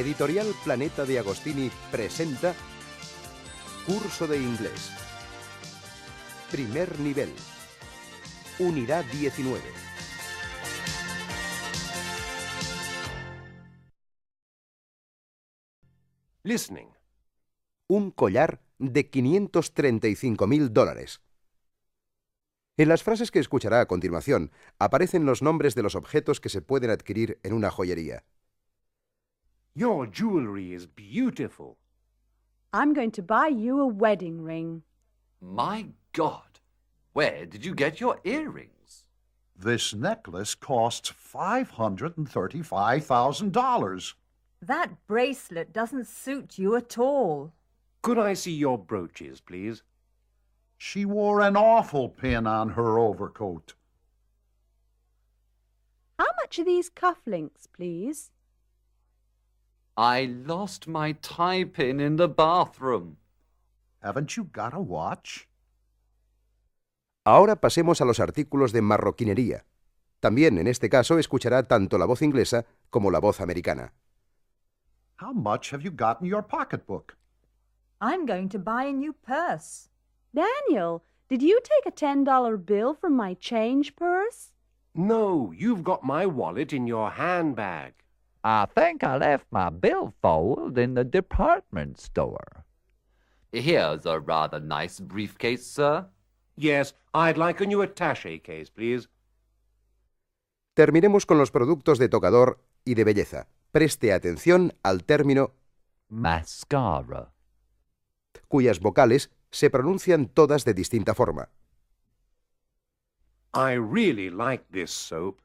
Editorial Planeta de Agostini presenta Curso de Inglés. Primer nivel. Unidad 19. Listening. Un collar de 535 mil dólares. En las frases que escuchará a continuación aparecen los nombres de los objetos que se pueden adquirir en una joyería. Your jewelry is beautiful. I'm going to buy you a wedding ring. My God, where did you get your earrings? This necklace costs $535,000. That bracelet doesn't suit you at all. Could I see your brooches, please? She wore an awful pin on her overcoat. How much are these cufflinks, please? I lost my tie pin in the bathroom. Haven't you got a watch? Ahora pasemos a los artículos de marroquinería. También en este caso escuchará tanto la voz inglesa como la voz americana. How much have you got in your pocketbook? I'm going to buy a new purse. Daniel, did you take a $10 bill from my change purse? No, you've got my wallet in your handbag. I think I left my billfold in the department store. Here's a rather nice briefcase, sir. Yes, I'd like a new attache case, please. Terminemos con los productos de tocador y de belleza. Preste atención al término Mascara. cuyas vocales se pronuncian todas de distinta forma. I really like this soap.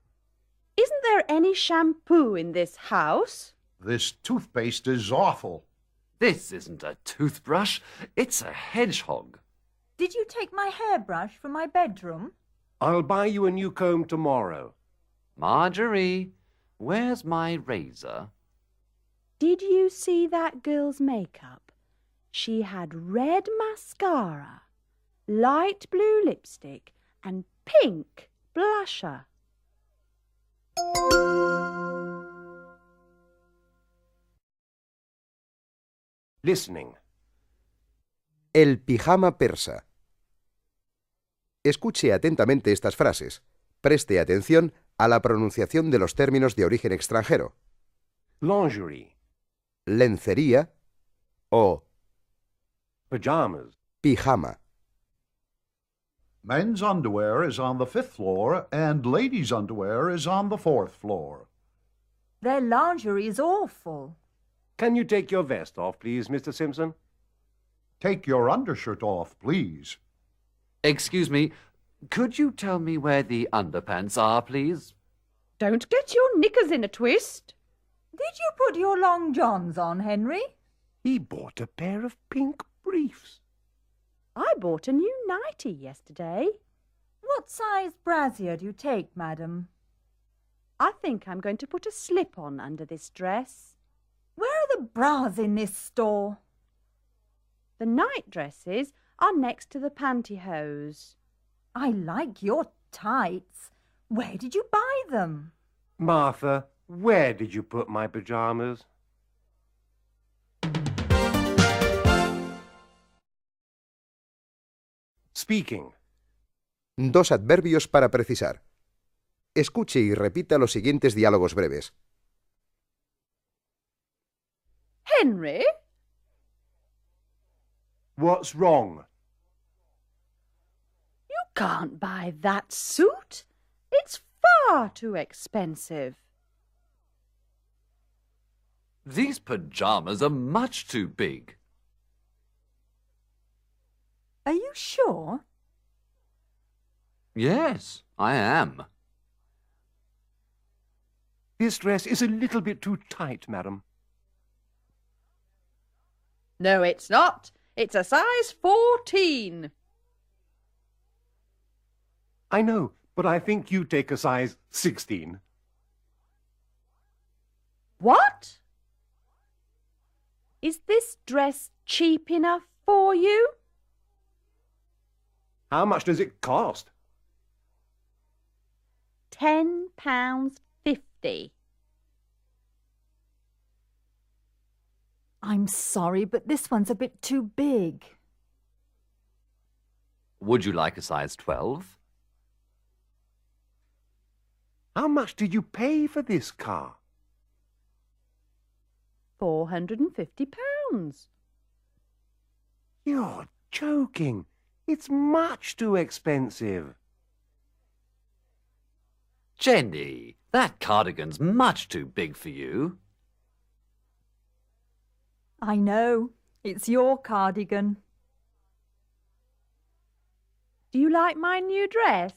Isn't there any shampoo in this house? This toothpaste is awful. This isn't a toothbrush, it's a hedgehog. Did you take my hairbrush from my bedroom? I'll buy you a new comb tomorrow. Marjorie, where's my razor? Did you see that girl's makeup? She had red mascara, light blue lipstick, and pink blusher. Listening. El pijama persa. Escuche atentamente estas frases. Preste atención a la pronunciación de los términos de origen extranjero. Lingerie. Lencería o Pajamas. pijama. Men's underwear is on the fifth floor, and ladies' underwear is on the fourth floor. Their lingerie is awful. Can you take your vest off, please, Mr. Simpson? Take your undershirt off, please. Excuse me, could you tell me where the underpants are, please? Don't get your knickers in a twist. Did you put your long johns on, Henry? He bought a pair of pink briefs. I bought a new nightie yesterday. What size brassiere do you take, madam? I think I'm going to put a slip on under this dress. Where are the bras in this store? The night dresses are next to the pantyhose. I like your tights. Where did you buy them? Martha, where did you put my pajamas? Speaking. Dos adverbios para precisar. Escuche y repita los siguientes diálogos breves. Henry, What's wrong? you can't buy that suit. It's far too expensive. These pajamas are much too big. Are you sure? Yes, I am. This dress is a little bit too tight, madam. No, it's not. It's a size 14. I know, but I think you take a size 16. What? Is this dress cheap enough for you? How much does it cost? Ten pounds fifty. I'm sorry, but this one's a bit too big. Would you like a size 12? How much did you pay for this car? Four hundred and fifty pounds. You're joking. It's much too expensive. Jenny, that cardigan's much too big for you. I know. It's your cardigan. Do you like my new dress?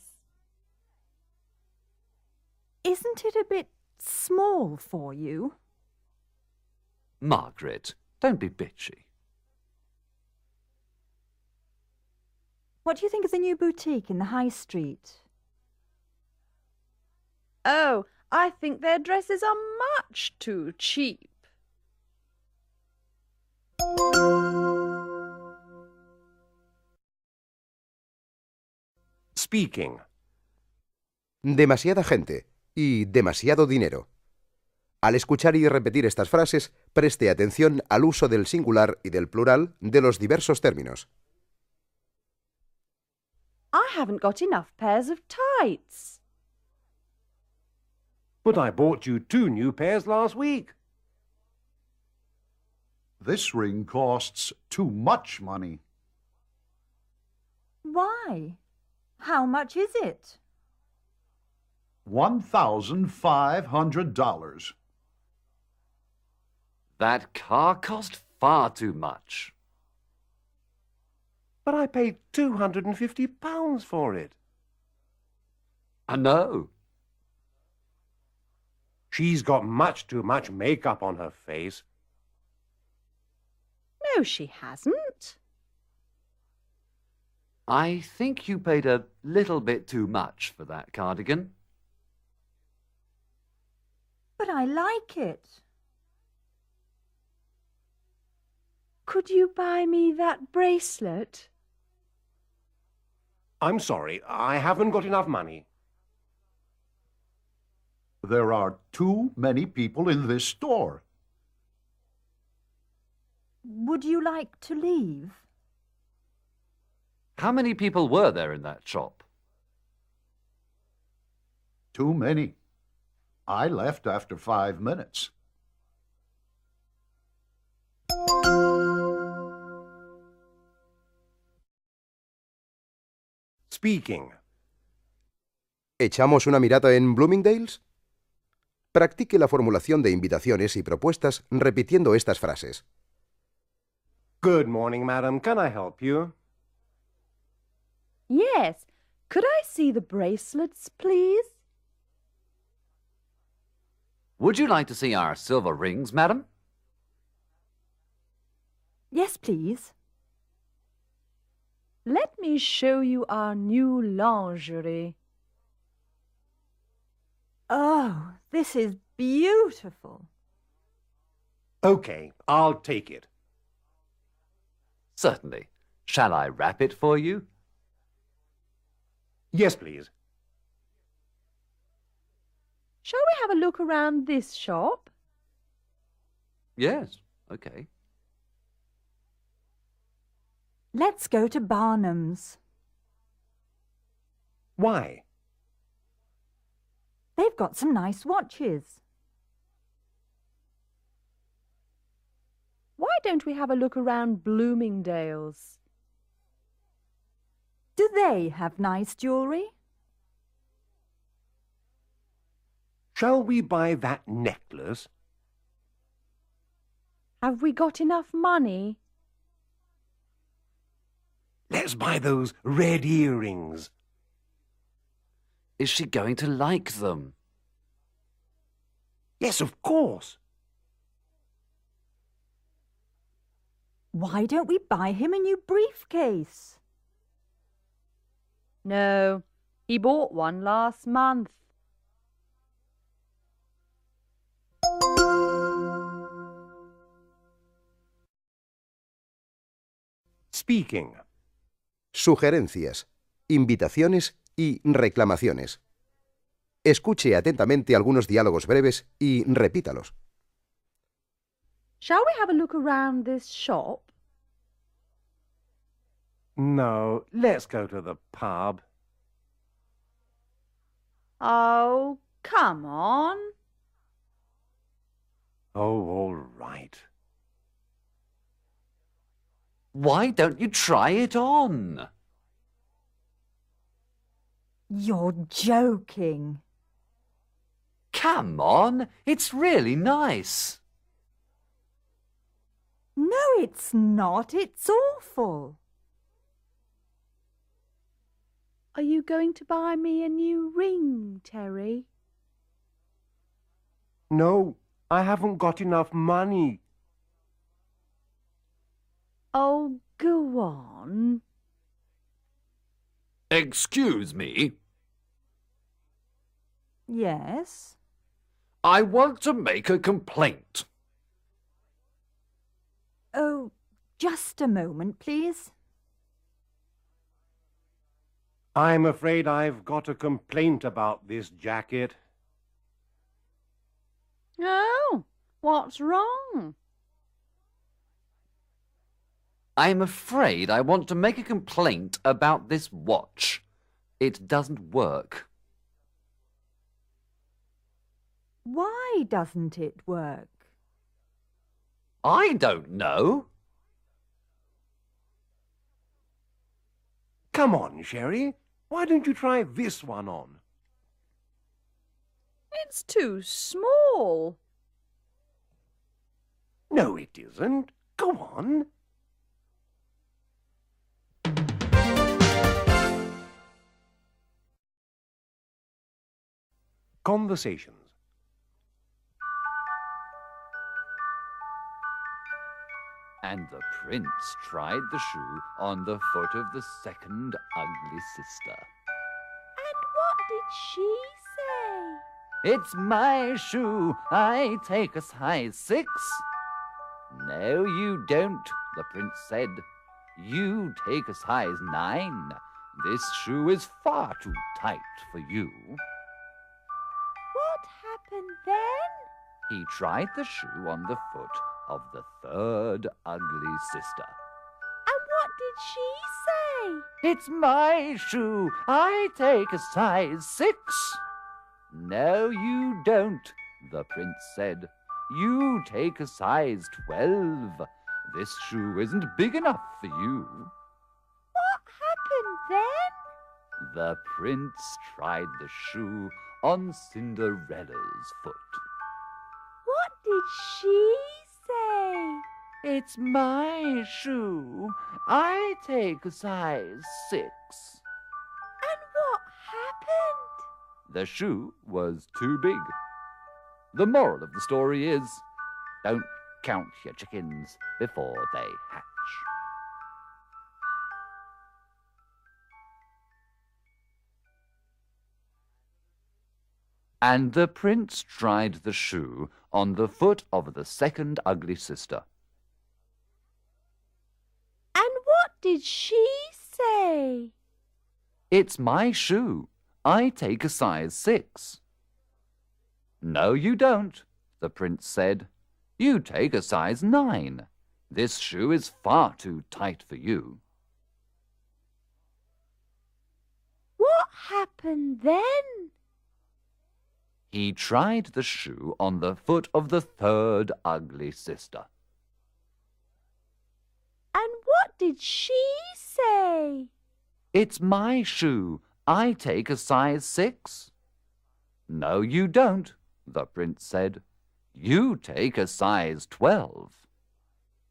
Isn't it a bit small for you? Margaret, don't be bitchy. What do you think of the new boutique in the high street? Oh, I think their dresses are much too cheap. Speaking. Demasiada gente y demasiado dinero. Al escuchar y repetir estas frases, preste atención al uso del singular y del plural de los diversos términos. I haven't got enough pairs of tights. But I bought you two new pairs last week. This ring costs too much money. Why? How much is it? $1,500. That car cost far too much. But I paid £250 for it. I know. She's got much too much makeup on her face. No, she hasn't. I think you paid a little bit too much for that cardigan. But I like it. Could you buy me that bracelet? I'm sorry, I haven't got enough money. There are too many people in this store. Would you like to leave? How many people were there in that shop? Too many. I left after five minutes. Speaking. ¿Echamos una mirada en Bloomingdale's? Practique la formulación de invitaciones y propuestas repitiendo estas frases. Good morning, madam. Can I help you? Yes. Could I see the bracelets, please? Would you like to see our silver rings, madam? Yes, please. Let me show you our new lingerie. Oh, this is beautiful. OK, I'll take it. Certainly. Shall I wrap it for you? Yes, please. Shall we have a look around this shop? Yes. Okay. Let's go to Barnum's. Why? They've got some nice watches. Why don't we have a look around Bloomingdale's? Do they have nice jewellery? Shall we buy that necklace? Have we got enough money? Let's buy those red earrings. Is she going to like them? Yes, of course. Why don't we buy him a new briefcase? No, he bought one last month. Speaking. Sugerencias, invitaciones y reclamaciones. Escuche atentamente algunos diálogos breves y repítalos. Shall we have a look around this shop? No, let's go to the pub. Oh, come on. Oh, all right. Why don't you try it on? You're joking. Come on, it's really nice. No, it's not. It's awful. Are you going to buy me a new ring, Terry? No, I haven't got enough money. Oh, go on. Excuse me. Yes. I want to make a complaint. Oh, just a moment, please. I'm afraid I've got a complaint about this jacket. Oh, what's wrong? I'm afraid I want to make a complaint about this watch. It doesn't work. Why doesn't it work? I don't know. Come on, Sherry. Why don't you try this one on? It's too small. No, it isn't. Go on. Conversations. And the prince tried the shoe on the foot of the second ugly sister. And what did she say? It's my shoe. I take a size six. No, you don't, the prince said. You take a size nine. This shoe is far too tight for you. Then? He tried the shoe on the foot of the third ugly sister. And what did she say? It's my shoe. I take a size six. No, you don't, the prince said. You take a size twelve. This shoe isn't big enough for you. What happened then? The prince tried the shoe on Cinderella's foot. What did she say? It's my shoe. I take a size six. And what happened? The shoe was too big. The moral of the story is don't count your chickens before they hatch. And the prince tried the shoe on the foot of the second ugly sister. And what did she say? It's my shoe. I take a size six. No, you don't, the prince said. You take a size nine. This shoe is far too tight for you. What happened then? He tried the shoe on the foot of the third ugly sister. And what did she say? It's my shoe. I take a size six. No, you don't, the prince said. You take a size twelve.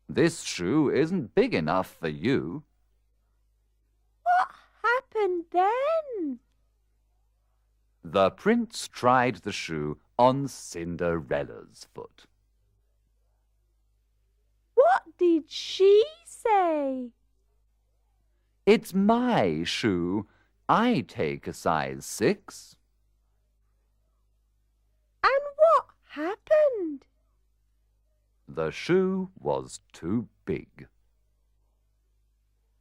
This shoe isn't big enough for you. What happened then? The prince tried the shoe on Cinderella's foot. What did she say? It's my shoe. I take a size six. And what happened? The shoe was too big.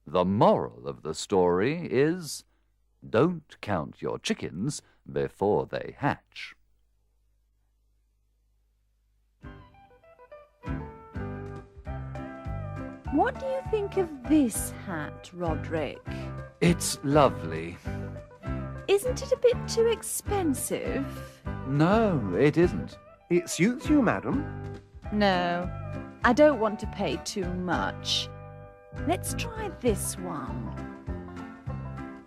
The moral of the story is don't count your chickens before they hatch. What do you think of this hat, Roderick? It's lovely. Isn't it a bit too expensive? No, it isn't. It suits you, madam. No, I don't want to pay too much. Let's try this one.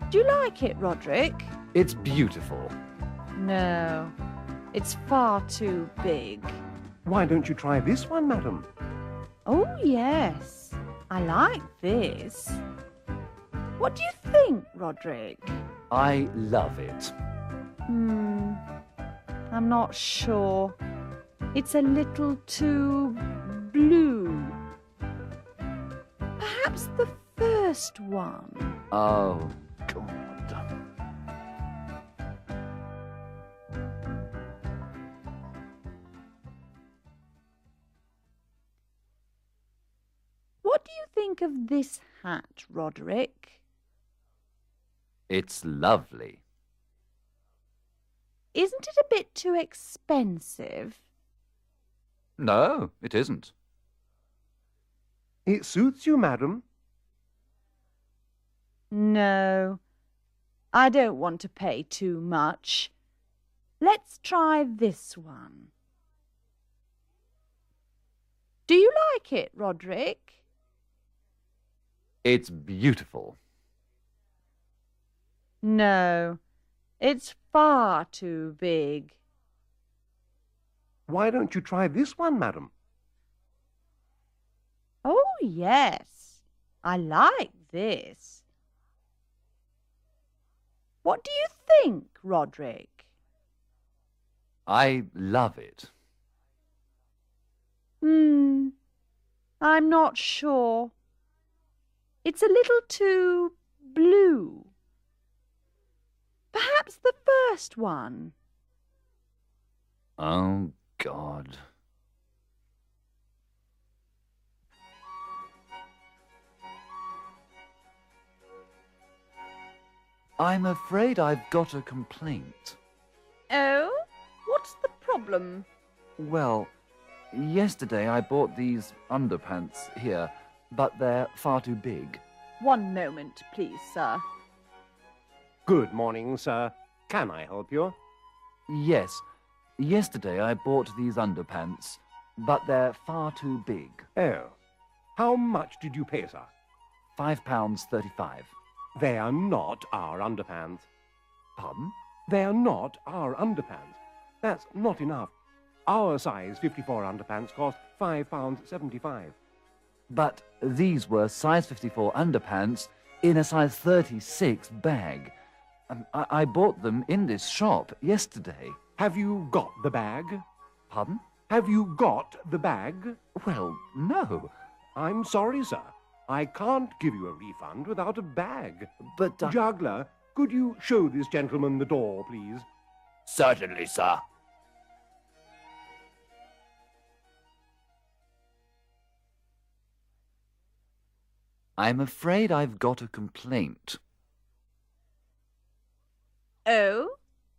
Do you like it, Roderick? It's beautiful. No, it's far too big. Why don't you try this one, madam? Oh, yes, I like this. What do you think, Roderick? I love it. Hmm, I'm not sure. It's a little too blue. Perhaps the first one. Oh, God. Of this hat, Roderick? It's lovely. Isn't it a bit too expensive? No, it isn't. It suits you, madam. No, I don't want to pay too much. Let's try this one. Do you like it, Roderick? It's beautiful. No, it's far too big. Why don't you try this one, madam? Oh, yes, I like this. What do you think, Roderick? I love it. Hmm, I'm not sure. It's a little too blue. Perhaps the first one. Oh, God. I'm afraid I've got a complaint. Oh? What's the problem? Well, yesterday I bought these underpants here, but they're far too big. One moment, please, sir. Good morning, sir. Can I help you? Yes, yesterday I bought these underpants, but they're far too big. Oh. How much did you pay, sir? Five pounds thirty-five. They are not our underpants. Pardon? They are not our underpants. That's not enough. Our size 54 underpants cost £5.75. But these were size 54 underpants in a size 36 bag. Um, I, I bought them in this shop yesterday. Have you got the bag? Pardon? Have you got the bag? Well, no. I'm sorry, sir. I can't give you a refund without a bag. But uh, Juggler, could you show this gentleman the door, please? certainly, sir. I'm afraid I've got a complaint. Oh?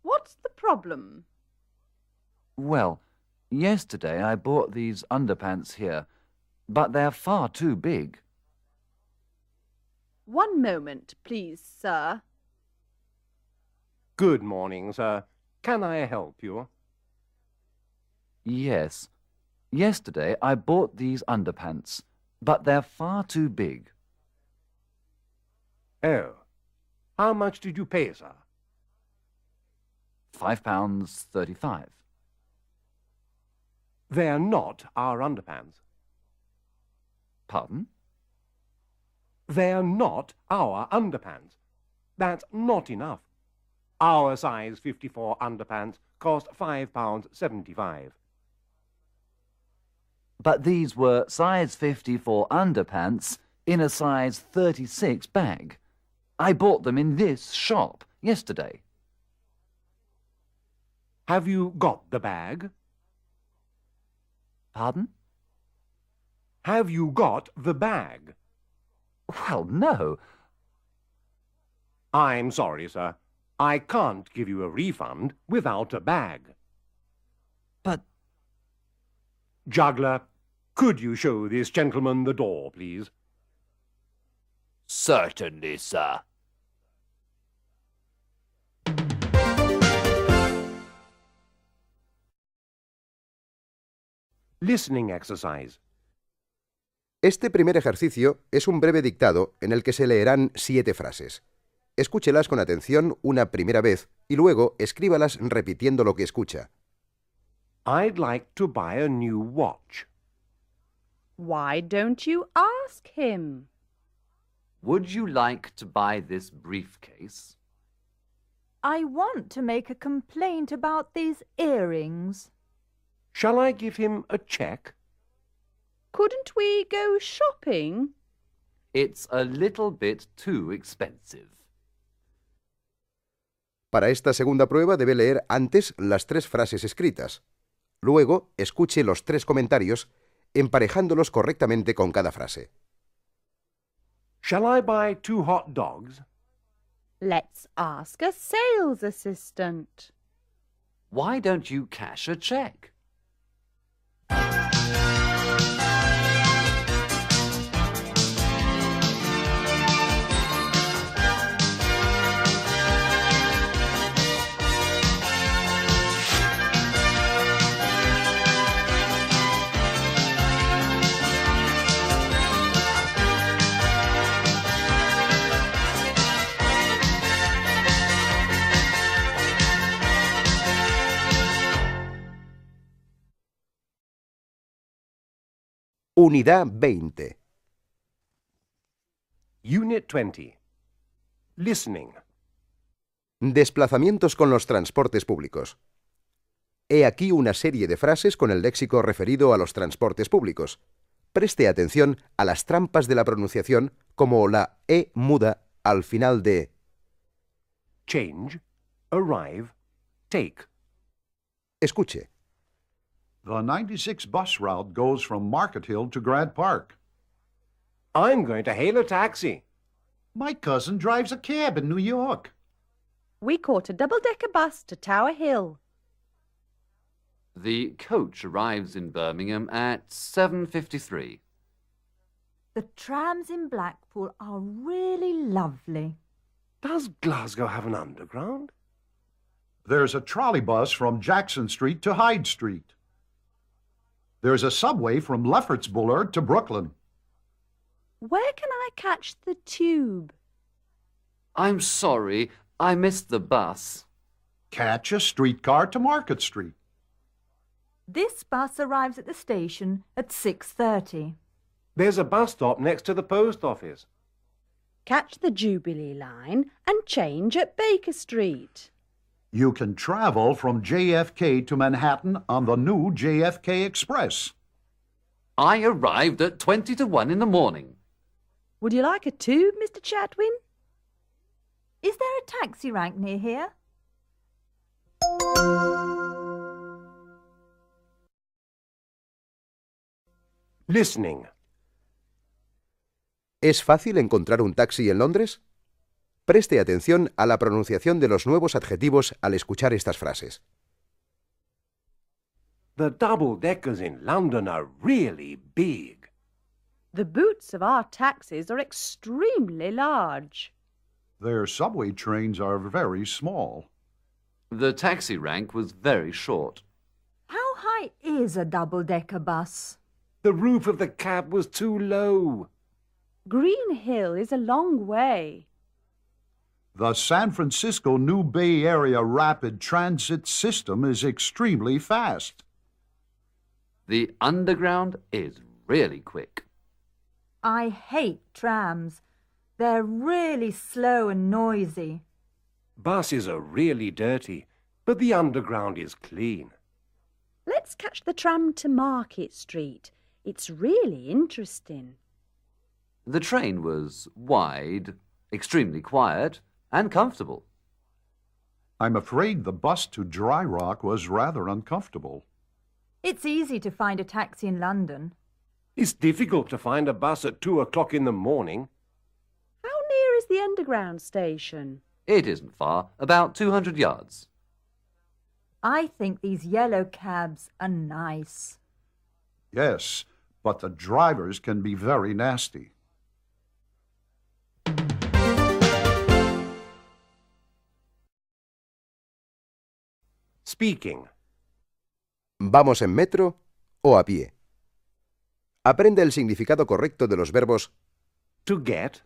What's the problem? Well, yesterday I bought these underpants here, but they're far too big. One moment, please, sir. Good morning, sir. Can I help you? Yes. Yesterday I bought these underpants, but they're far too big. Oh. How much did you pay, sir? Five pounds thirty-five. They're not our underpants. Pardon? They're not our underpants. That's not enough. Our size 54 underpants cost £5.75. But these were size 54 underpants in a size 36 bag. I bought them in this shop yesterday. Have you got the bag? Pardon? Have you got the bag? Well, no. I'm sorry, sir. I can't give you a refund without a bag. But Juggler, Could you show this gentleman the door, please? Certainly, sir. Listening exercise. Este primer ejercicio es un breve dictado en el que se leerán siete frases. Escúchelas con atención una primera vez y luego escríbalas repitiendo lo que escucha. I'd like to buy a new watch. Why don't you ask him? Would you like to buy this briefcase? I want to make a complaint about these earrings. Shall I give him a cheque? Couldn't we go shopping? It's a little bit too expensive. Para esta segunda prueba debe leer antes las tres frases escritas. Luego, escuche los tres comentarios, emparejándolos correctamente con cada frase. Shall I buy two hot dogs? Let's ask a sales assistant. Why don't you cash a cheque? Unidad 20. Unit 20. Listening. Desplazamientos con los transportes públicos. He aquí una serie de frases con el léxico referido a los transportes públicos. Preste atención a las trampas de la pronunciación como la E muda al final de Change. Arrive. Take. escuche. The 96 bus route goes from Market Hill to Grant Park. I'm going to hail a taxi. My cousin drives a cab in New York. We caught a double decker bus to Tower Hill. The coach arrives in Birmingham at 7.53. The trams in Blackpool are really lovely. Does Glasgow have an underground? There's a trolley bus from Jackson Street to Hyde Street. There's a subway from Lefferts Boulevard to Brooklyn. Where can I catch the tube? I'm sorry, I missed the bus. Catch a streetcar to Market Street. This bus arrives at the station at 6.30. There's a bus stop next to the post office. Catch the Jubilee line and change at Baker Street. You can travel from JFK to Manhattan on the new JFK Express. I arrived at 20 to 1 in the morning. Would you like a tube, Mr. Chatwin? Is there a taxi rank near here? Listening. ¿Es fácil encontrar un taxi en Londres? Preste atención a la pronunciación de los nuevos adjetivos al escuchar estas frases. The double deckers in London are really big. The boots of our taxis are extremely large. Their subway trains are very small. The taxi rank was very short. How high is a double-decker bus? The roof of the cab was too low. Green Hill is a long way. The San Francisco New Bay Area Rapid Transit System is extremely fast. The underground is really quick. I hate trams. They're really slow and noisy. Buses are really dirty, but the underground is clean. Let's catch the tram to Market Street. It's really interesting. The train was wide, extremely quiet, and comfortable. I'm afraid the bus to Dry Rock was rather uncomfortable. It's easy to find a taxi in London. It's difficult to find a bus at two o'clock in the morning. How near is the underground station? It isn't far, about 200 yards. I think these yellow cabs are nice. Yes, but the drivers can be very nasty. Speaking. ¿Vamos en metro o a pie? Aprende el significado correcto de los verbos To get.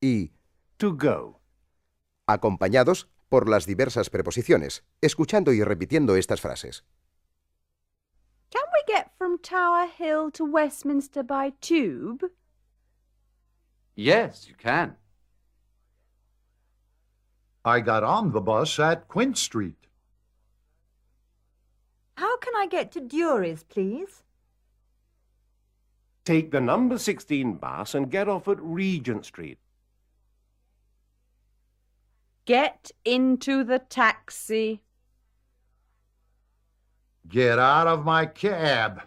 y To go. acompañados por las diversas preposiciones, escuchando y repitiendo estas frases. Can we get from Tower Hill to Westminster by tube? Yes, you can. I got on the bus at Quint Street. How can I get to Dury's, please? Take the number 16 bus and get off at Regent Street. Get into the taxi. Get out of my cab.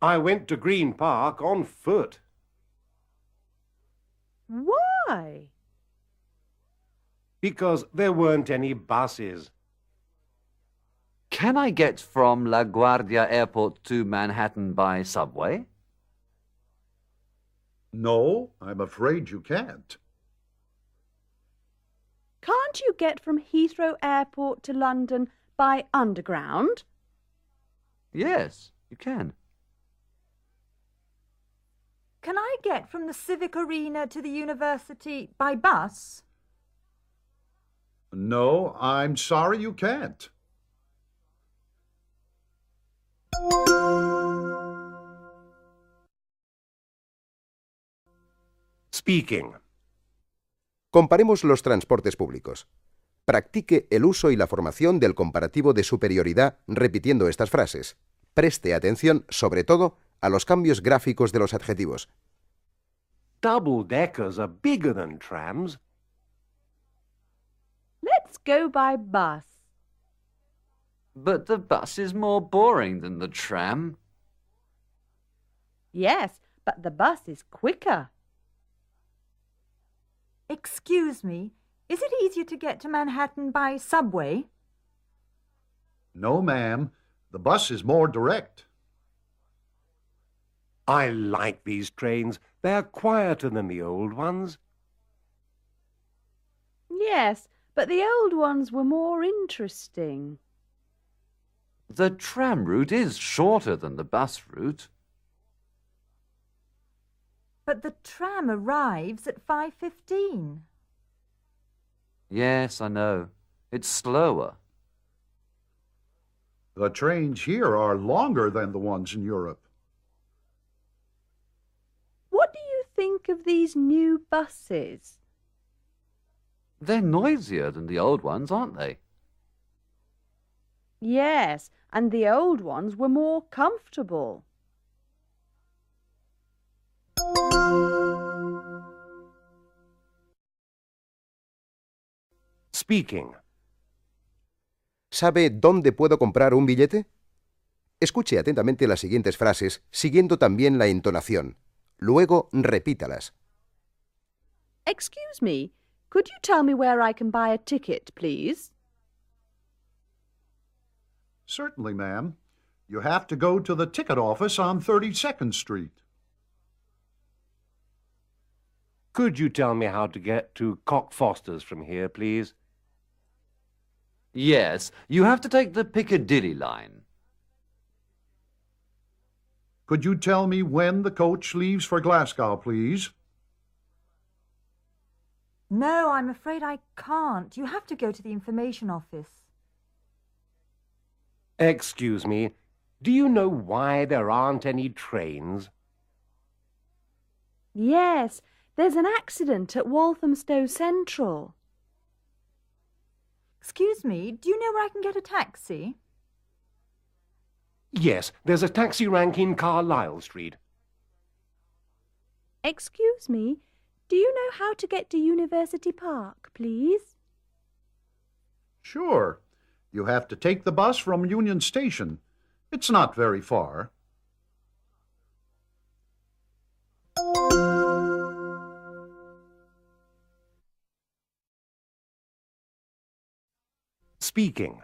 I went to Green Park on foot. Why? Because there weren't any buses. Can I get from LaGuardia Airport to Manhattan by subway? No, I'm afraid you can't. Can't you get from Heathrow Airport to London by underground? Yes, you can. Can I get from the Civic Arena to the university by bus? No, I'm sorry you can't. Speaking. Comparemos los transportes públicos. Practique el uso y la formación del comparativo de superioridad repitiendo estas frases. Preste atención, sobre todo, a los cambios gráficos de los adjetivos. Double deckers are bigger than trams. Let's go by bus. But the bus is more boring than the tram. Yes, but the bus is quicker. Excuse me, is it easier to get to Manhattan by subway? No, ma'am. The bus is more direct. I like these trains. They're quieter than the old ones. Yes, but the old ones were more interesting. The tram route is shorter than the bus route. But the tram arrives at 5.15. Yes, I know. It's slower. The trains here are longer than the ones in Europe. What do you think of these new buses? They're noisier than the old ones, aren't they? Yes, and the old ones were more comfortable. Speaking. ¿Sabe dónde puedo comprar un billete? Escuche atentamente las siguientes frases, siguiendo también la entonación. Luego repítalas. Excuse me, could you tell me where I can buy a ticket, please? Certainly, ma'am. You have to go to the ticket office on 32nd Street. Could you tell me how to get to Cockfosters from here, please? Yes, you have to take the Piccadilly line. Could you tell me when the coach leaves for Glasgow, please? No, I'm afraid I can't. You have to go to the information office. Excuse me, do you know why there aren't any trains? Yes, there's an accident at Walthamstow Central. Excuse me, do you know where I can get a taxi? Yes, there's a taxi rank in Carlisle Street. Excuse me, do you know how to get to University Park, please? Sure. You have to take the bus from Union Station. It's not very far. Speaking.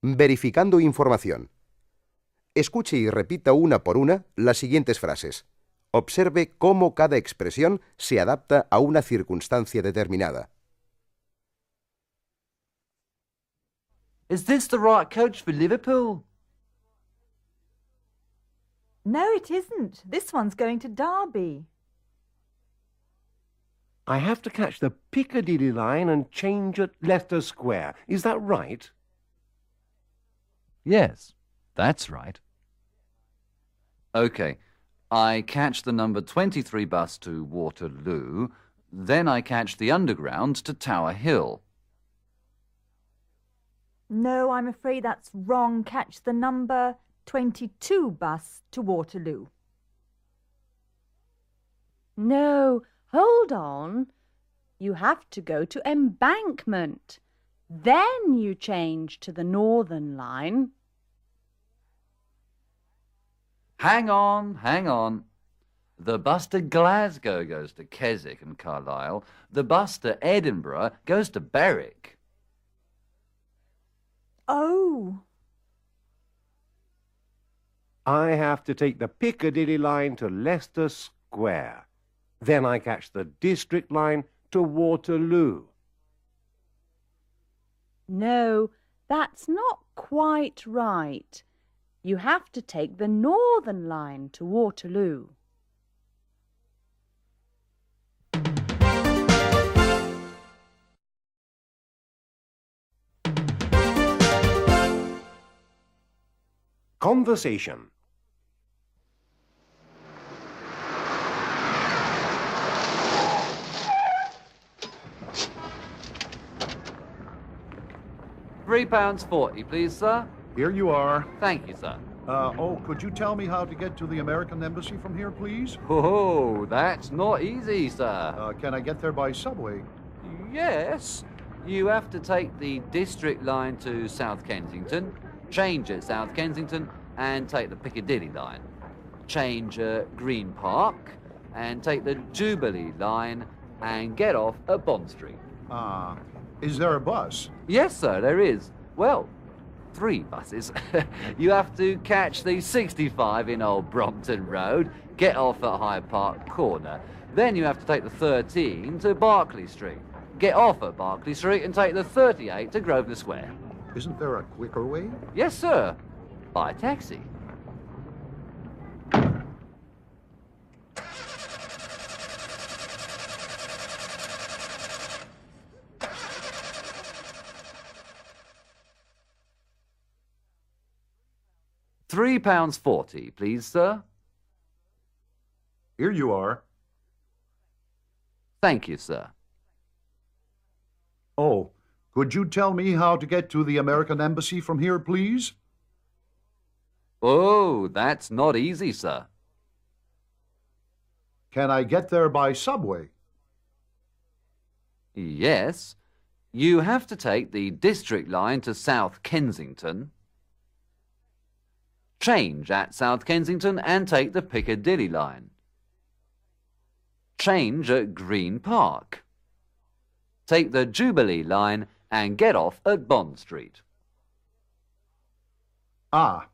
Verificando información. Escuche y repita una por una las siguientes frases. Observe cómo cada expresión se adapta a una circunstancia determinada. Is this the right coach for Liverpool? No, it isn't. This one's going to Derby. I have to catch the Piccadilly line and change at Leicester Square. Is that right? Yes, that's right. OK. I catch the number 23 bus to Waterloo, then I catch the Underground to Tower Hill. No, I'm afraid that's wrong. Catch the number 22 bus to Waterloo. No, hold on. You have to go to Embankment. Then you change to the Northern Line. Hang on, hang on. The bus to Glasgow goes to Keswick and Carlisle. The bus to Edinburgh goes to Berwick. Oh, I have to take the Piccadilly line to Leicester Square. Then I catch the District line to Waterloo. No, that's not quite right. You have to take the Northern Line to Waterloo. Conversation. Three pounds forty, please, sir. Here you are. Thank you, sir. Uh, oh, could you tell me how to get to the American Embassy from here, please? Oh, that's not easy, sir. Uh, can I get there by subway? Yes. You have to take the district line to South Kensington, change at South Kensington, and take the Piccadilly line. Change at Green Park, and take the Jubilee line, and get off at Bond Street. Ah, is there a bus? Yes, sir, there is. Well, three buses. you have to catch the 65 in Old Brompton Road, get off at Hyde Park Corner. Then you have to take the 13 to Berkeley Street, get off at Berkeley Street, and take the 38 to Grosvenor Square. Isn't there a quicker way? Yes, sir. By taxi. Three pounds forty, please, sir. Here you are. Thank you, sir. Oh, could you tell me how to get to the American Embassy from here, please? Oh, that's not easy, sir. Can I get there by subway? Yes. You have to take the district line to South Kensington, change at South Kensington, and take the Piccadilly line. Change at Green Park. Take the Jubilee line and get off at Bond Street. Ah,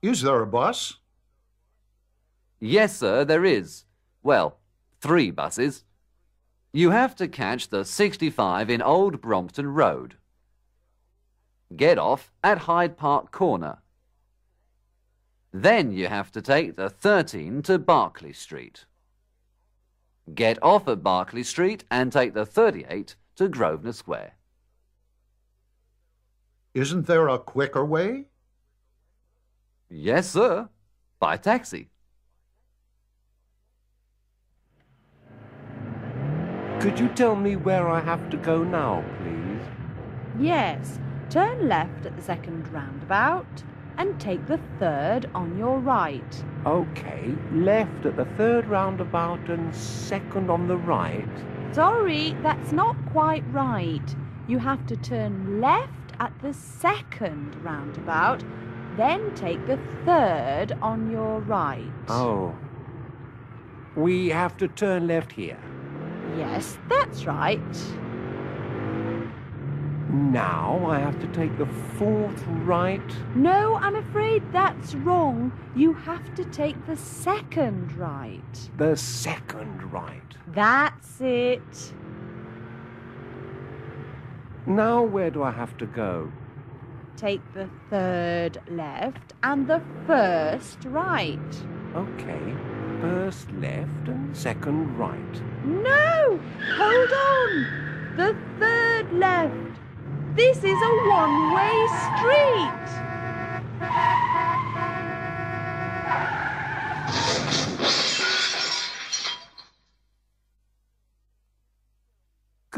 is there a bus? Yes, sir, there is. Well, three buses. You have to catch the 65 in Old Brompton Road. Get off at Hyde Park Corner. Then you have to take the 13 to Berkeley Street. Get off at Berkeley Street and take the 38 to Grosvenor Square. Isn't there a quicker way? Yes, sir. By taxi. Could you tell me where I have to go now, please? Yes, turn left at the second roundabout and take the third on your right. Okay, left at the third roundabout and second on the right. Sorry, that's not quite right. You have to turn left at the second roundabout, then take the third on your right. Oh. We have to turn left here. Yes, that's right. Now I have to take the fourth right. No, I'm afraid that's wrong. You have to take the second right. The second right. That's it. Now where do I have to go? Take the third left and the first right. Okay. First left and second right. No! Hold on! The third left. This is a one way street.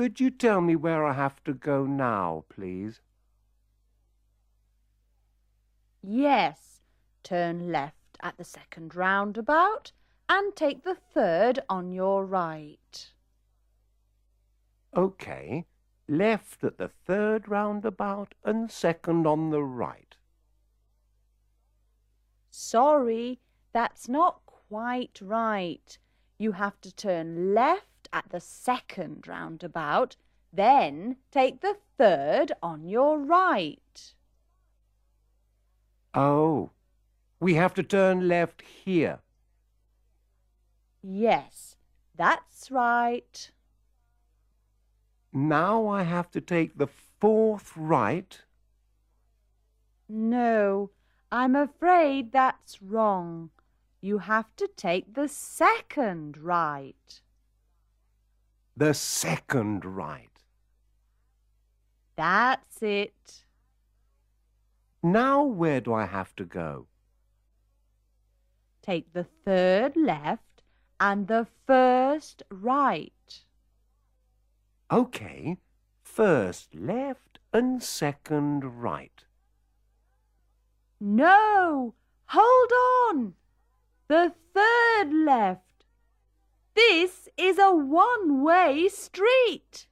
Could you tell me where I have to go now, please? Yes. Turn left at the second roundabout and take the third on your right. Okay. Left at the third roundabout and second on the right. Sorry, that's not quite right. You have to turn left at the second roundabout, then take the third on your right. Oh, we have to turn left here. Yes, that's right. Now I have to take the fourth right. No, I'm afraid that's wrong. You have to take the second right. The second right. That's it. Now where do I have to go? Take the third left and the first right. Okay. First left and second right. No! Hold on! The third left. This is a one way street.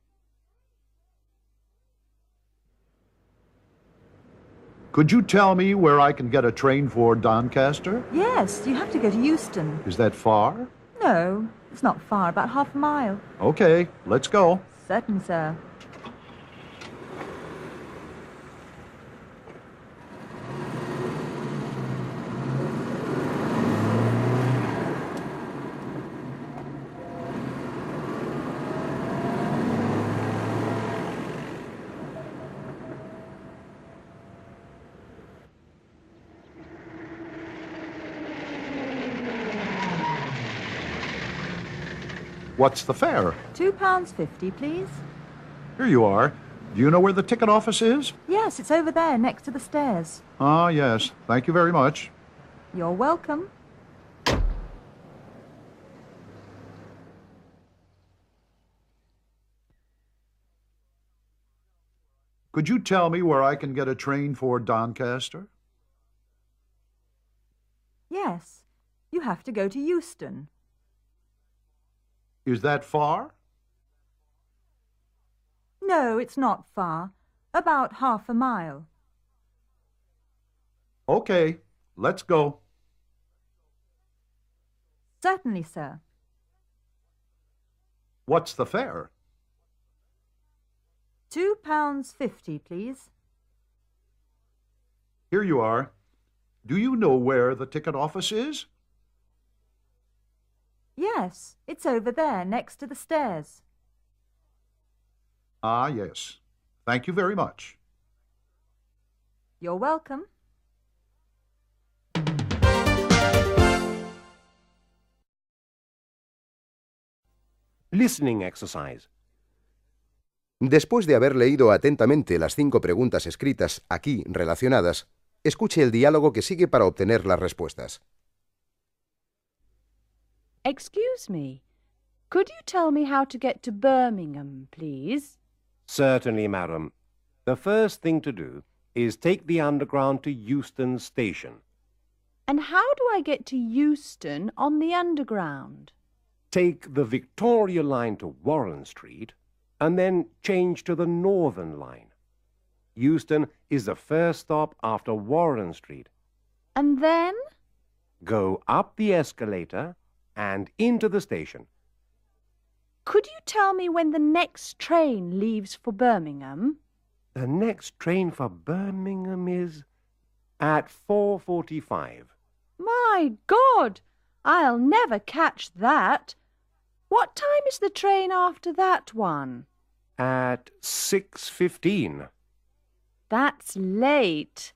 Could you tell me where I can get a train for Doncaster? Yes, you have to go to Euston. Is that far? No, it's not far, about half a mile. Okay, let's go. Certainly, sir. What's the fare? Two pounds fifty, please. Here you are. Do you know where the ticket office is? Yes, it's over there, next to the stairs. Ah, yes. Thank you very much. You're welcome. Could you tell me where I can get a train for Doncaster? Yes, you have to go to Euston. Is that far? No, it's not far. About half a mile. Okay, let's go. Certainly, sir. What's the fare? Two pounds fifty, please. Here you are. Do you know where the ticket office is? Yes, it's over there, next to the stairs. Ah, yes. Thank you very much. You're welcome. Listening exercise. Después de haber leído atentamente las cinco preguntas escritas aquí relacionadas, escuche el diálogo que sigue para obtener las respuestas. Excuse me. Could you tell me how to get to Birmingham, please? Certainly, madam. The first thing to do is take the underground to Euston Station. And how do I get to Euston on the Underground? Take the Victoria line to Warren Street and then change to the Northern line. Euston is the first stop after Warren Street. And then? Go up the escalator and into the station. Could you tell me when the next train leaves for Birmingham? The next train for Birmingham is at 4.45. My God! I'll never catch that. What time is the train after that one? At 6.15. That's late.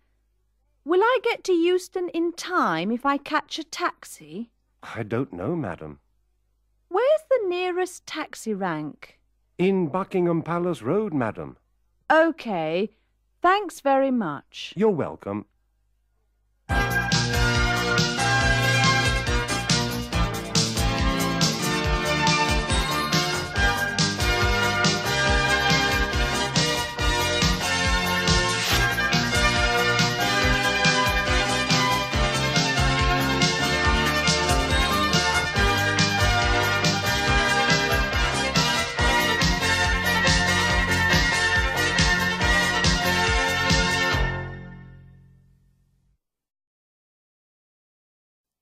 Will I get to Euston in time if I catch a taxi? I don't know, madam. Where's the nearest taxi rank? In Buckingham Palace Road, madam. OK. Thanks very much. You're welcome.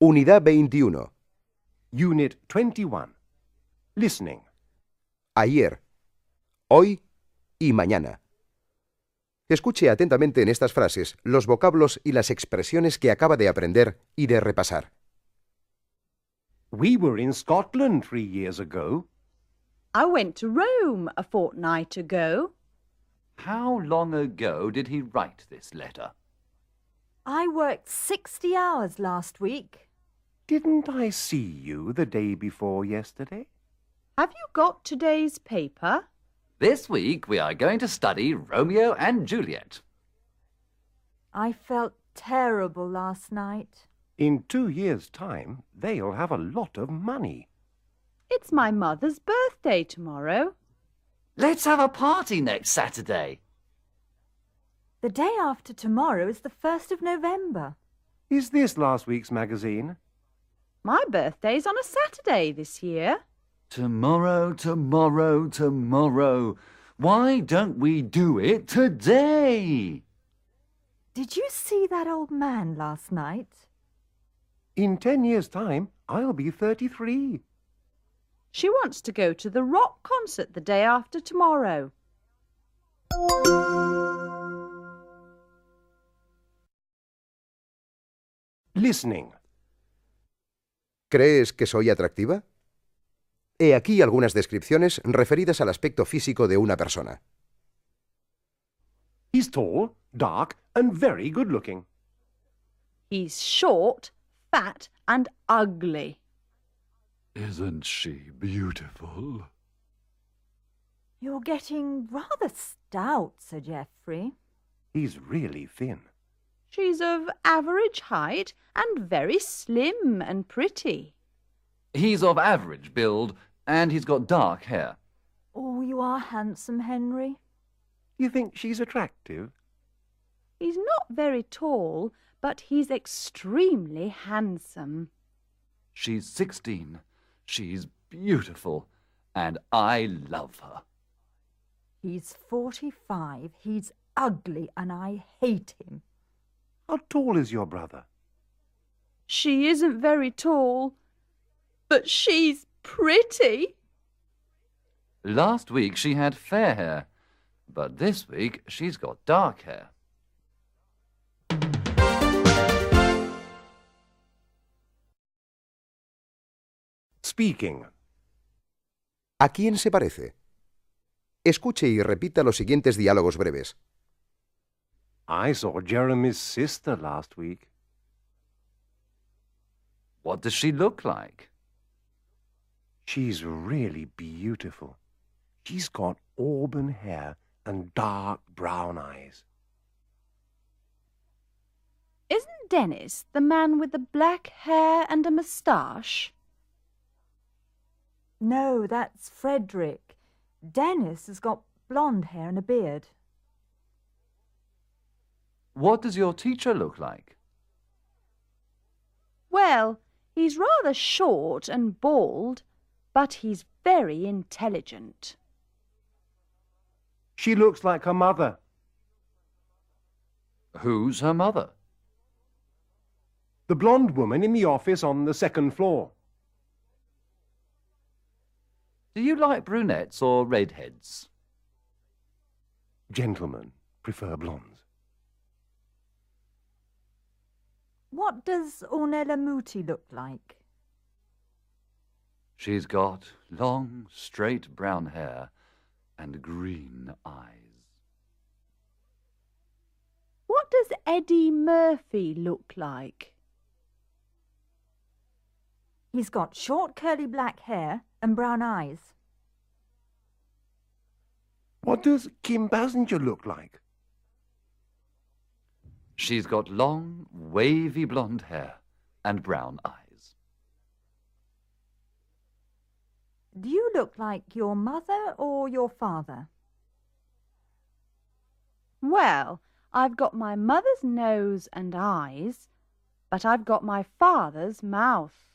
Unidad 21. Unit 21. Listening. Ayer, hoy y mañana. Escuche atentamente en estas frases los vocablos y las expresiones que acaba de aprender y de repasar. We were in Scotland three years ago. I went to Rome a fortnight ago. How long ago did he write this letter? I worked 60 hours last week. Didn't I see you the day before yesterday? Have you got today's paper? This week we are going to study Romeo and Juliet. I felt terrible last night. In two years' time, they'll have a lot of money. It's my mother's birthday tomorrow. Let's have a party next Saturday. The day after tomorrow is the 1st of November. Is this last week's magazine? My birthday's on a Saturday this year. Tomorrow, tomorrow, tomorrow. Why don't we do it today? Did you see that old man last night? In ten years' time, I'll be 33. She wants to go to the rock concert the day after tomorrow. Listening. ¿Crees que soy atractiva? He aquí algunas descripciones referidas al aspecto físico de una persona. He's tall, dark, and very good looking. He's short, fat, and ugly. Isn't she beautiful? You're getting rather stout, Sir Geoffrey. He's really thin. She's of average height and very slim and pretty. He's of average build and he's got dark hair. Oh, you are handsome, Henry. You think she's attractive? He's not very tall, but he's extremely handsome. She's 16. She's beautiful. And I love her. He's 45. He's ugly, and I hate him. How tall is your brother? She isn't very tall, but she's pretty. Last week she had fair hair, but this week she's got dark hair. Speaking. ¿A quién se parece? Escuche y repita los siguientes diálogos breves. I saw Jeremy's sister last week. What does she look like? She's really beautiful. She's got auburn hair and dark brown eyes. Isn't Dennis the man with the black hair and a moustache? No, that's Frederick. Dennis has got blonde hair and a beard. What does your teacher look like? Well, he's rather short and bald, but he's very intelligent. She looks like her mother. Who's her mother? The blonde woman in the office on the second floor. Do you like brunettes or redheads? Gentlemen, prefer blondes. What does Ornella Muti look like? She's got long, straight brown hair and green eyes. What does Eddie Murphy look like? He's got short curly black hair and brown eyes. What does Kim Basinger look like? She's got long, wavy blonde hair and brown eyes. Do you look like your mother or your father? Well, I've got my mother's nose and eyes, but I've got my father's mouth.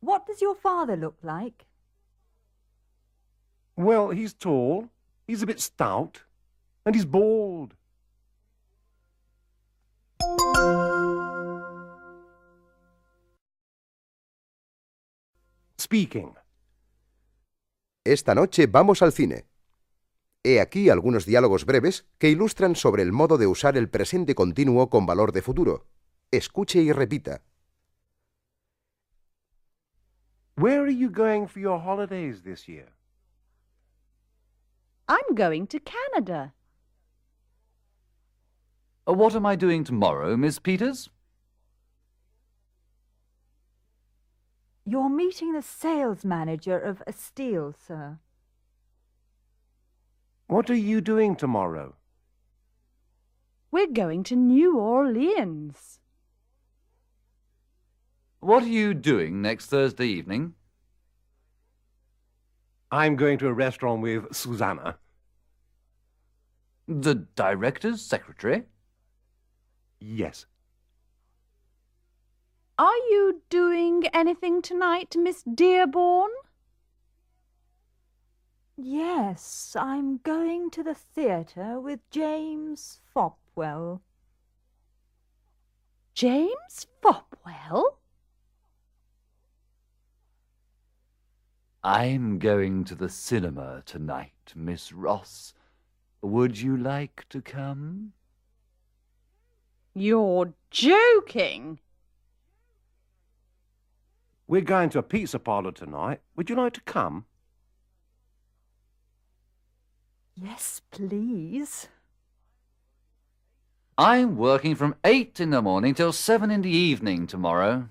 What does your father look like? Well, he's tall, he's a bit stout, and he's bald. Speaking. Esta noche vamos al cine. He aquí algunos diálogos breves que ilustran sobre el modo de usar el presente continuo con valor de futuro. Escuche y repita. Where are you going for your holidays this year? I'm going to Canada. Uh, What am I doing tomorrow, Miss Peters? You're meeting the sales manager of Estelle, sir. What are you doing tomorrow? We're going to New Orleans. What are you doing next Thursday evening? I'm going to a restaurant with Susanna. The director's secretary? Yes. Are you doing anything tonight, Miss Dearborn? Yes, I'm going to the theatre with James Fopwell. James Fopwell? I'm going to the cinema tonight, Miss Ross. Would you like to come? You're joking. We're going to a pizza parlour tonight. Would you like to come? Yes, please. I'm working from eight in the morning till seven in the evening tomorrow.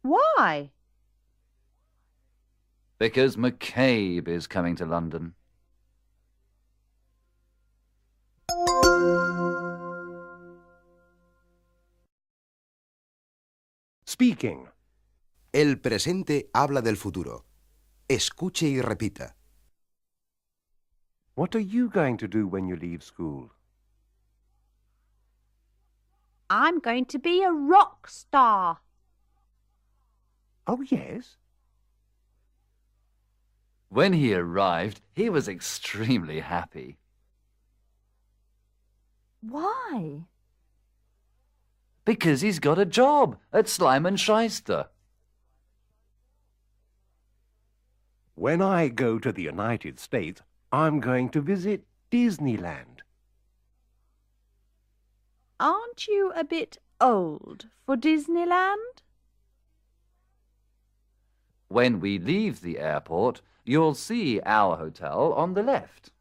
Why? Because McCabe is coming to London. Speaking. El presente habla del futuro. Escuche y repita. What are you going to do when you leave school? I'm going to be a rock star. Oh, yes. When he arrived, he was extremely happy. Why? Because he's got a job at Slime and Shyster. When I go to the United States, I'm going to visit Disneyland. Aren't you a bit old for Disneyland? When we leave the airport, you'll see our hotel on the left.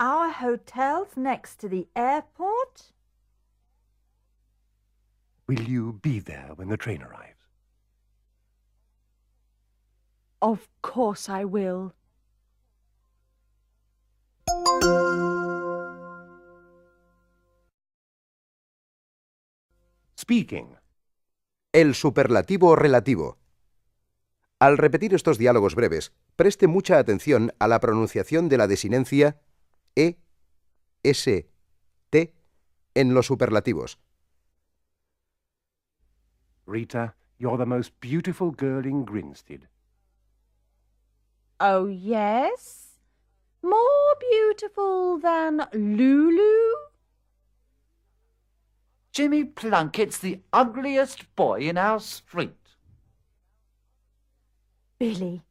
Our hotel's next to the airport? Will you be there when the train arrives? Of course I will. Speaking. El superlativo relativo. Al repetir estos diálogos breves, preste mucha atención a la pronunciación de la desinencia e, s, t en los superlativos. Rita, you're the most beautiful girl in Grinstead. Oh, yes? More beautiful than Lulu? Jimmy Plunkett's the ugliest boy in our street. Billy,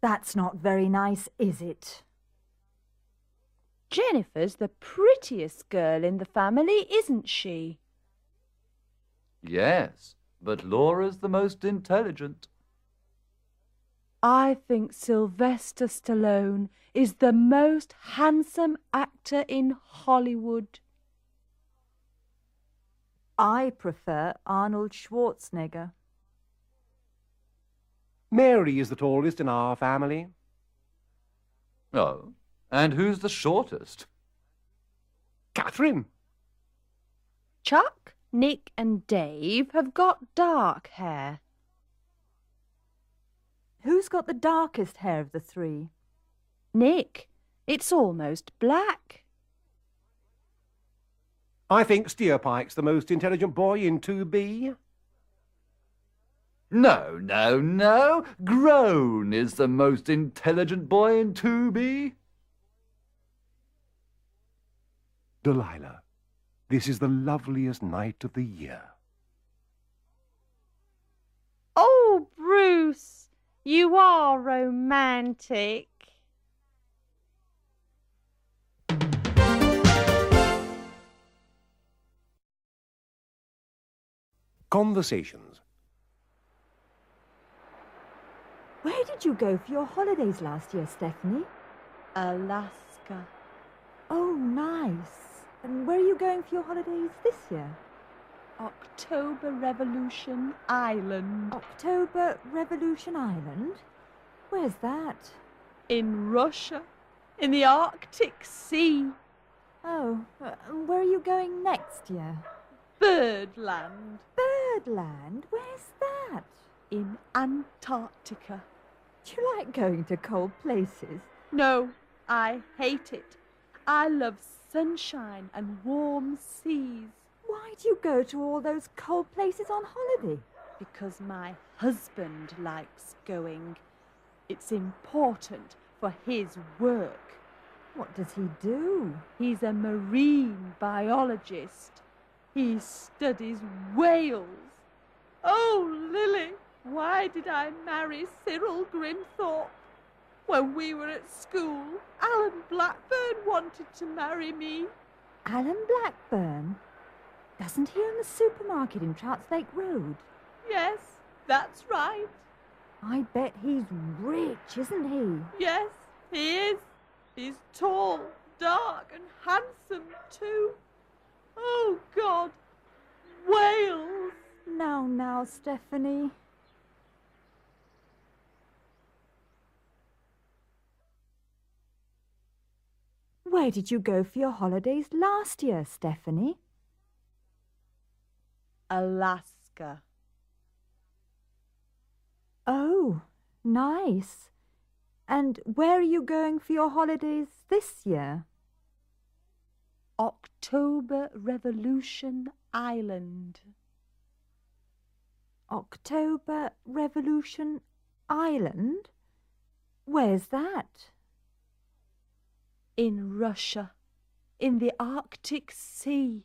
that's not very nice, is it? Jennifer's the prettiest girl in the family, isn't she? Yes, but Laura's the most intelligent. I think Sylvester Stallone is the most handsome actor in Hollywood. I prefer Arnold Schwarzenegger. Mary is the tallest in our family. Oh, and who's the shortest? Catherine. Chuck, Nick, and Dave have got dark hair. Who's got the darkest hair of the three? Nick, it's almost black. I think Steerpike's the most intelligent boy in 2B. No, no, no. Groan is the most intelligent boy in 2B. Delilah, this is the loveliest night of the year. Oh, Bruce, you are romantic. Conversations. Where did you go for your holidays last year, Stephanie? Alaska. Oh, nice. And where are you going for your holidays this year? October Revolution Island. October Revolution Island? Where's that? In Russia. In the Arctic Sea. Oh, uh, where are you going next year? Birdland. Birdland? Where's that? In Antarctica. Do you like going to cold places? No, I hate it. I love sunshine and warm seas Why do you go to all those cold places on holiday? because my husband likes going. It's important for his work. What does he do? He's a marine biologist. He studies whales. Oh, Lily, why did I marry Cyril Grimthorpe? When we were at school, Alan Blackburn wanted to marry me. Alan Blackburn? Doesn't he own the supermarket in Trouts Lake Road? Yes, that's right. I bet he's rich, isn't he? Yes, he is. He's tall, dark, and handsome, too. Oh, God. whales! Now, now, Stephanie. Where did you go for your holidays last year, Stephanie? Alaska. Oh, nice. And where are you going for your holidays this year? October Revolution Island. October Revolution Island? Where's that? In Russia. In the Arctic Sea.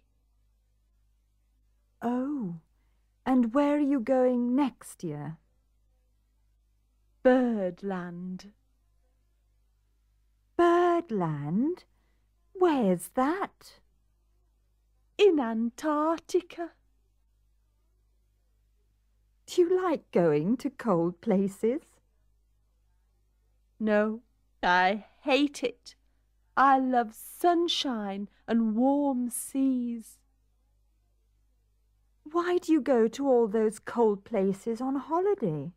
Oh, and where are you going next year? Birdland. Birdland? Where's that? In Antarctica. Do you like going to cold places? No, I hate it. I love sunshine and warm seas. Why do you go to all those cold places on holiday?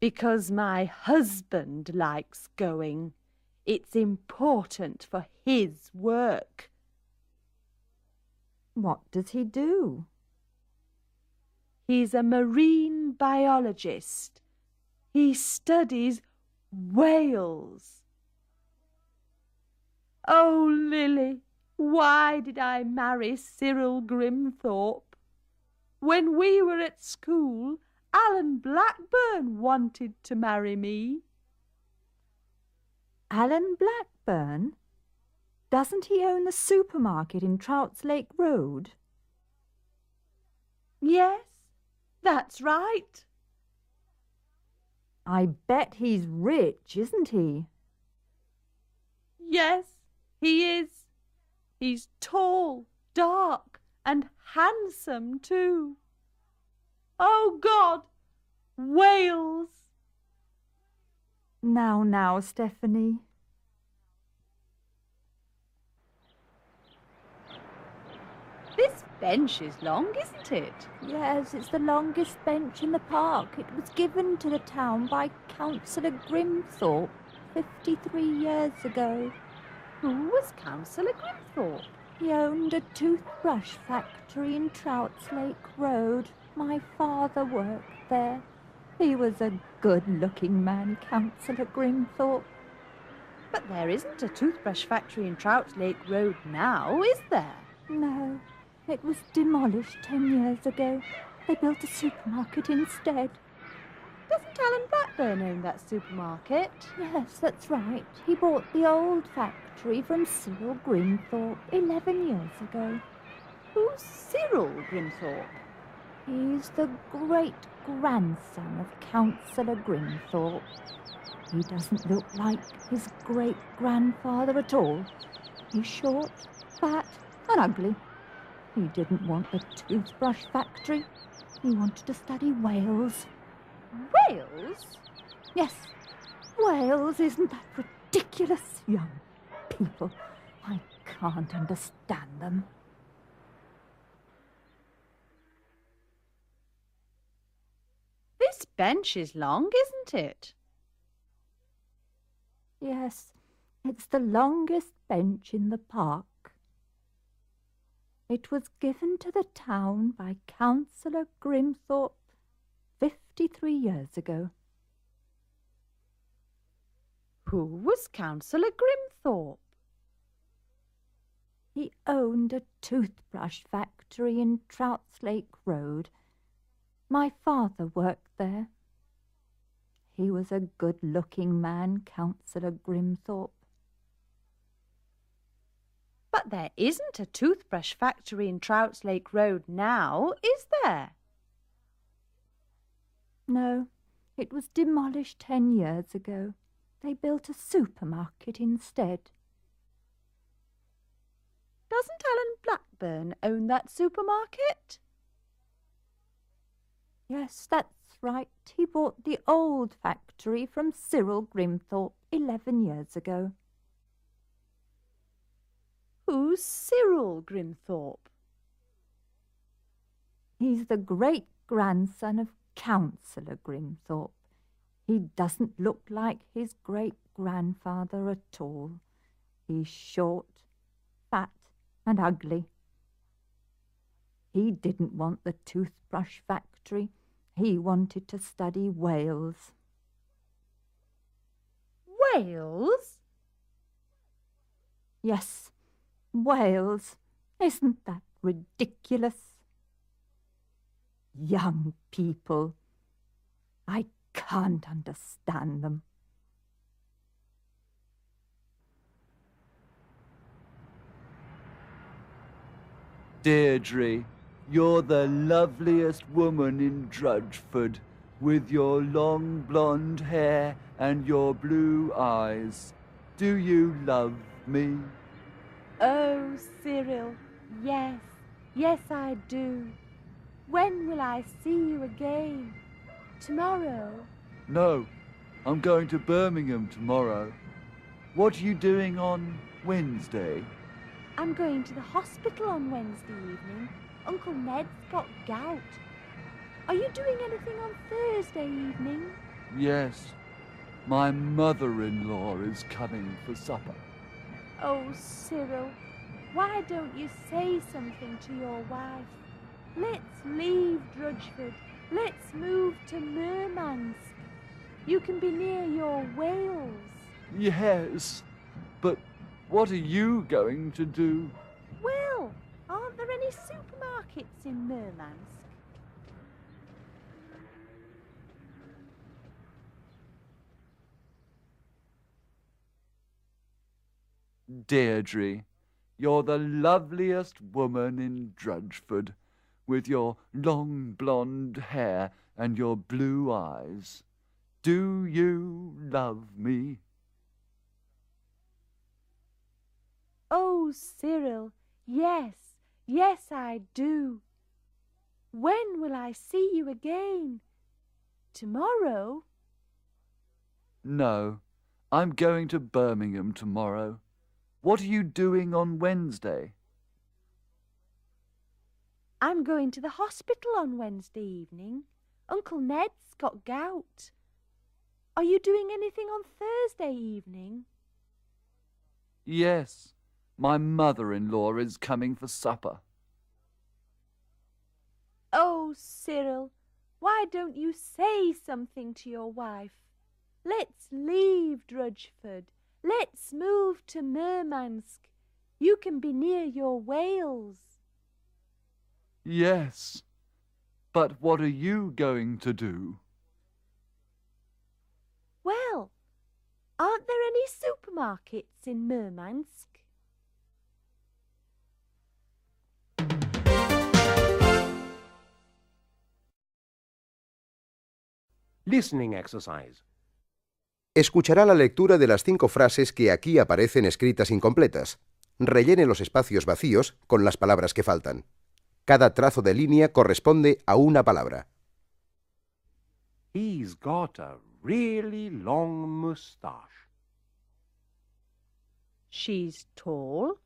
Because my husband likes going. It's important for his work. What does he do? He's a marine biologist. He studies whales. Oh, Lily, why did I marry Cyril Grimthorpe? When we were at school, Alan Blackburn wanted to marry me. Alan Blackburn? Doesn't he own the supermarket in Trouts Lake Road? Yes, that's right. I bet he's rich, isn't he? Yes, he is. He's tall, dark, and handsome too. Oh God, whales! Now, now, Stephanie. This bench is long, isn't it? Yes, it's the longest bench in the park. It was given to the town by Councillor Grimthorpe 53 years ago. Who was Councillor Grimthorpe? He owned a toothbrush factory in Trouts Lake Road. My father worked there. He was a good-looking man, Councillor Grimthorpe. But there isn't a toothbrush factory in Trout Lake Road now, is there? No, it was demolished ten years ago. They built a supermarket instead. Doesn't Alan Blackburn own that supermarket? Yes, that's right. He bought the old factory from Cyril Grimthorpe 11 years ago. Who's Cyril Grimthorpe? He's the great grandson of Councillor Grimthorpe. He doesn't look like his great grandfather at all. He's short, fat, and ugly. He didn't want the toothbrush factory. He wanted to study Wales. Wales? Yes, whales. Isn't that ridiculous? Young people. I can't understand them. This bench is long, isn't it? Yes, it's the longest bench in the park. It was given to the town by Councillor Grimthorpe fifty-three years ago. Who was Councillor Grimthorpe? He owned a toothbrush factory in Trouts Lake Road. My father worked there. He was a good-looking man, Councillor Grimthorpe. But there isn't a toothbrush factory in Trouts Lake Road now, is there? No, it was demolished ten years ago. They built a supermarket instead. Doesn't Alan Blackburn own that supermarket? Yes, that's right. He bought the old factory from Cyril Grimthorpe eleven years ago. Who's Cyril Grimthorpe? He's the great grandson of Councillor Grimthorpe. He doesn't look like his great grandfather at all. He's short, fat, and ugly. He didn't want the toothbrush factory. He wanted to study whales. whales? Yes, whales. Isn't that ridiculous? Young people. I can't understand them. Deirdre, you're the loveliest woman in Drudgeford, with your long blonde hair and your blue eyes. Do you love me? Oh, Cyril, yes, yes I do. When will I see you again? Tomorrow? No, I'm going to Birmingham tomorrow. What are you doing on Wednesday? I'm going to the hospital on Wednesday evening. Uncle Ned's got gout. Are you doing anything on Thursday evening? Yes, my mother-in-law is coming for supper. Oh, Cyril, why don't you say something to your wife? Let's leave Drudgeford. Let's move to Murmansk. You can be near your whales. Yes, but what are you going to do? Well, aren't there any supermarkets in Murmansk? Deirdre, you're the loveliest woman in Drudgeford, with your long blonde hair and your blue eyes. Do you love me? Oh, Cyril, yes, yes, I do. When will I see you again? Tomorrow? No, I'm going to Birmingham tomorrow. What are you doing on Wednesday? I'm going to the hospital on Wednesday evening. Uncle Ned's got gout. Are you doing anything on Thursday evening? Yes, my mother-in-law is coming for supper. Oh, Cyril, why don't you say something to your wife? Let's leave Drudgeford. Let's move to Murmansk. You can be near your whales. Yes, but what are you going to do? Well, aren't there any supermarkets in Murmansk? Listening exercise. Escuchará la lectura de las cinco frases que aquí aparecen escritas incompletas. Rellene los espacios vacíos con las palabras que faltan. Cada trazo de línea corresponde a una palabra. He's got a really long moustache. She's tall,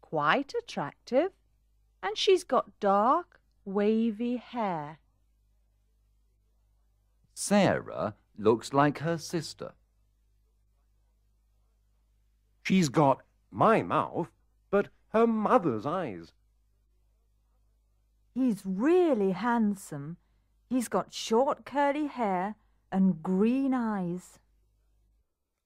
quite attractive, and she's got dark, wavy hair. Sarah looks like her sister. She's got my mouth, but her mother's eyes. He's really handsome. He's got short curly hair and green eyes.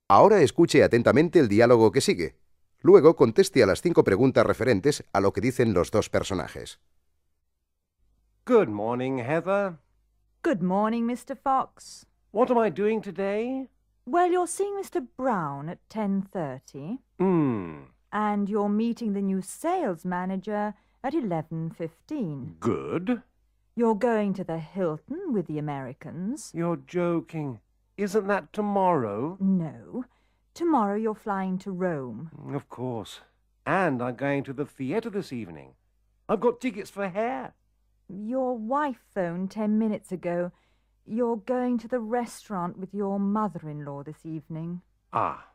Ahora escuche atentamente el diálogo que sigue. Luego conteste a las cinco preguntas referentes a lo que dicen los dos personajes. Good morning, Heather. Good morning, Mr. Fox. What am I doing today? Well, you're seeing Mr. Brown at 10.30 Hmm, and you're meeting the new sales manager at 11.15. good. You're going to the Hilton with the Americans. You're joking. Isn't that tomorrow? No. Tomorrow you're flying to Rome. Of course. And I'm going to the theatre this evening. I've got tickets for hair. Your wife phoned ten minutes ago. You're going to the restaurant with your mother-in-law this evening. Ah,